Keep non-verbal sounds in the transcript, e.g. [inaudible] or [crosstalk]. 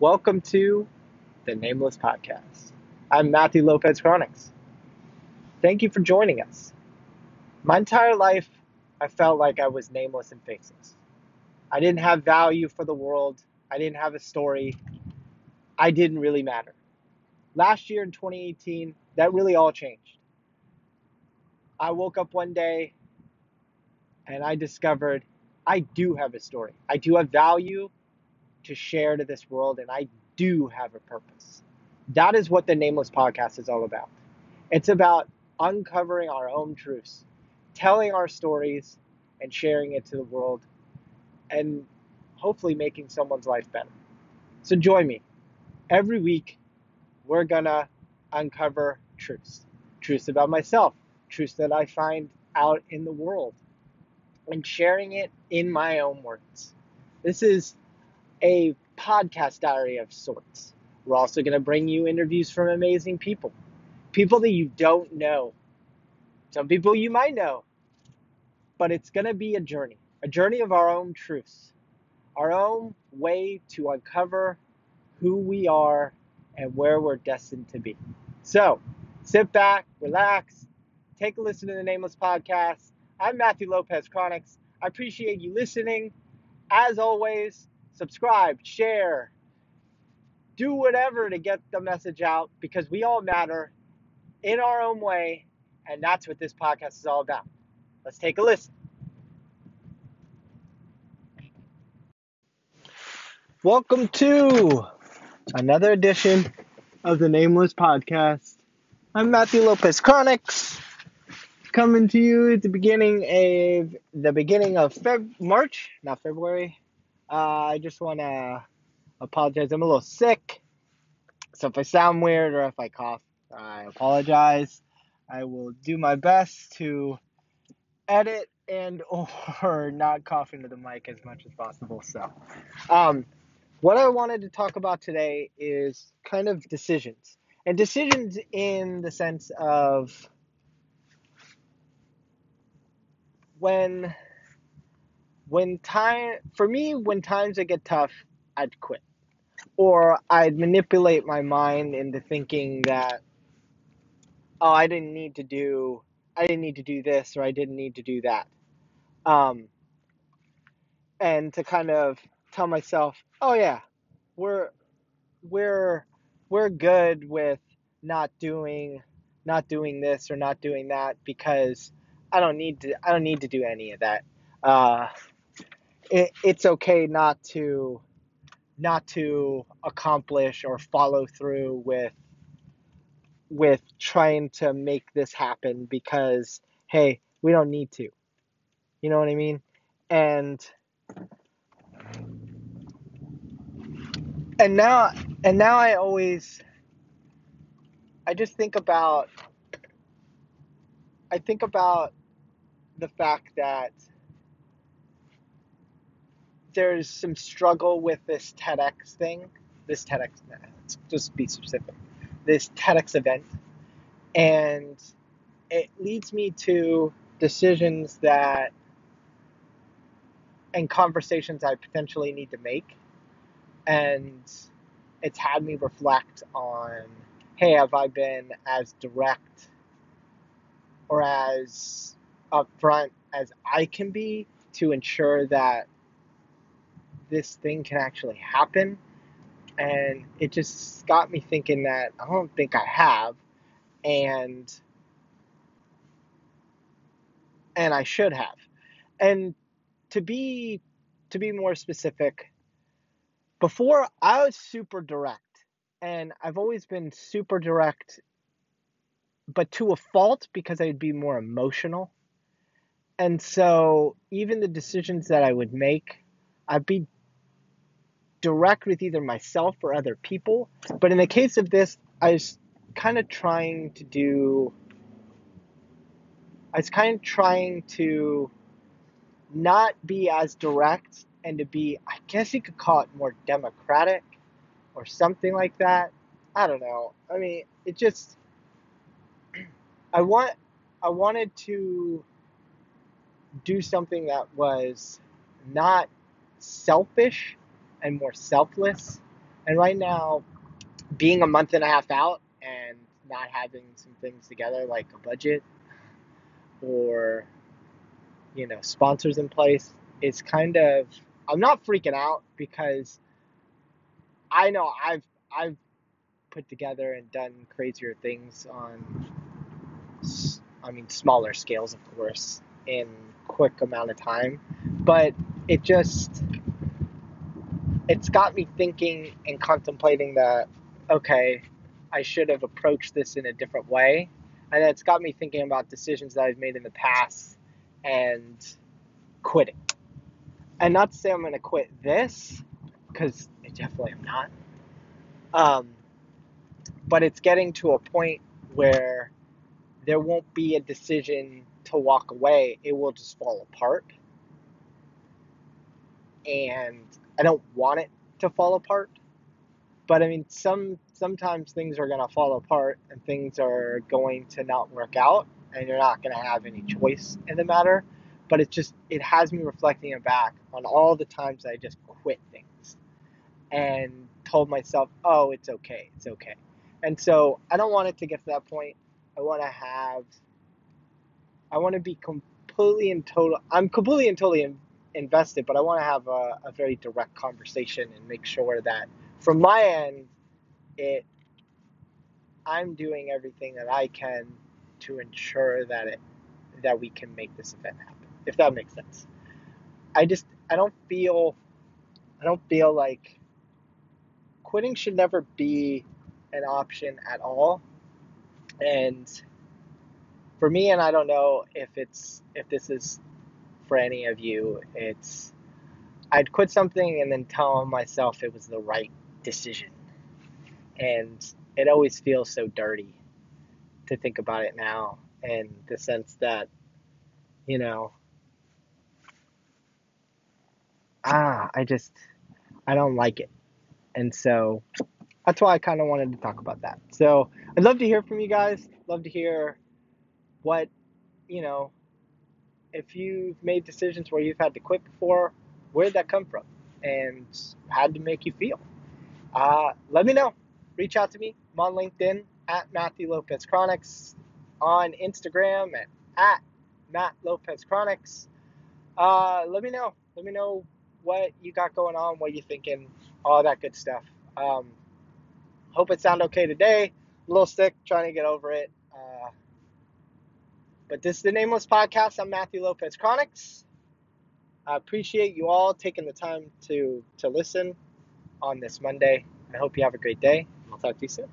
Welcome to the Nameless Podcast. I'm Matthew Lopez Chronics. Thank you for joining us. My entire life, I felt like I was nameless and faceless. I didn't have value for the world, I didn't have a story, I didn't really matter. Last year in 2018, that really all changed. I woke up one day and I discovered I do have a story. I do have value to share to this world, and I do have a purpose. That is what the Nameless Podcast is all about. It's about uncovering our own truths, telling our stories, and sharing it to the world, and hopefully making someone's life better. So join me. Every week, we're gonna uncover truths truths about myself, truths that I find out in the world, and sharing it in my own words. This is a podcast diary of sorts. We're also going to bring you interviews from amazing people, people that you don't know. Some people you might know, but it's going to be a journey, a journey of our own truths, our own way to uncover who we are and where we're destined to be. So sit back, relax, take a listen to the Nameless Podcast. I'm Matthew Lopez Chronics. I appreciate you listening. As always, subscribe, share, do whatever to get the message out because we all matter in our own way, and that's what this podcast is all about. Let's take a listen. Welcome to another edition of the Nameless Podcast. I'm Matthew Lopez Chronics, coming to you at the beginning of the beginning of Feb March, not February. Uh, I just want to apologize. I'm a little sick, so if I sound weird or if I cough, I apologize. I will do my best to edit and or [laughs] not cough into the mic as much as possible. So, um, what I wanted to talk about today is kind of decisions. And decisions in the sense of when when time for me when times get tough, I'd quit. Or I'd manipulate my mind into thinking that oh, I didn't need to do I didn't need to do this or I didn't need to do that. Um and to kind of tell myself, "Oh yeah, we're we're we're good with not doing not doing this or not doing that because I don't need to I don't need to do any of that. Uh, it, it's okay not to not to accomplish or follow through with with trying to make this happen because hey, we don't need to. You know what I mean? And and now and now I always I just think about I think about the fact that there's some struggle with this TEDx thing, this TEDx, let's just be specific, this TEDx event, and it leads me to decisions that and conversations I potentially need to make. And it's had me reflect on hey, have I been as direct or as upfront as I can be to ensure that this thing can actually happen? And it just got me thinking that I don't think I have, and and I should have. And to be to be more specific, before I was super direct, and I've always been super direct, but to a fault because I'd be more emotional. And so even the decisions that I would make, I'd be direct with either myself or other people. But in the case of this, I was kind of trying to do, I was kind of trying to not be as direct and to be, I guess you could call it more democratic or something like that. I don't know. I mean, it just [clears throat] I want I wanted to do something that was not selfish and more selfless. And right now, being a month and a half out and not having some things together like a budget or you know sponsors in place it's kind of i'm not freaking out because i know i've i've put together and done crazier things on i mean smaller scales of course in quick amount of time. But it just it's got me thinking and contemplating that okay i should have approached this in a different way and it's got me thinking about decisions that i've made in the past and quitting. And not to say I'm going to quit this, because I definitely am not. Um, but it's getting to a point where there won't be a decision to walk away. It will just fall apart. And I don't want it to fall apart. But I mean, some sometimes things are going to fall apart and things are going to not work out and you're not going to have any choice in the matter. But it just it has me reflecting back on all the times I just quit things and told myself, "Oh, it's okay, it's okay." And so I don't want it to get to that point. I want to have, I want to be completely and total. I'm completely and totally in, invested, but I want to have a, a very direct conversation and make sure that from my end, it, I'm doing everything that I can to ensure that it that we can make this event happen. If that makes sense. I just I don't feel I don't feel like quitting should never be an option at all. And for me and I don't know if it's if this is for any of you, it's I'd quit something and then tell myself it was the right decision. And it always feels so dirty to think about it now and the sense that you know ah i just i don't like it. And so that's why i kind of wanted to talk about that. So i'd love to hear from you guys. Love to hear what you know if you've made decisions where you've had to quit before where did that come from and how did it make you feel uh, let me know reach out to me i'm on linkedin at Matthew Lopez Chronics, on Instagram at, at Matt Lopez Chronics. Uh, let me know. Let me know what you got going on, what you're thinking, all that good stuff. Um, hope it sounded okay today. A little sick, trying to get over it. But this is the Nameless Podcast. I'm Matthew Lopez Chronics. I appreciate you all taking the time to to listen on this Monday. I hope you have a great day. I'll talk to you soon.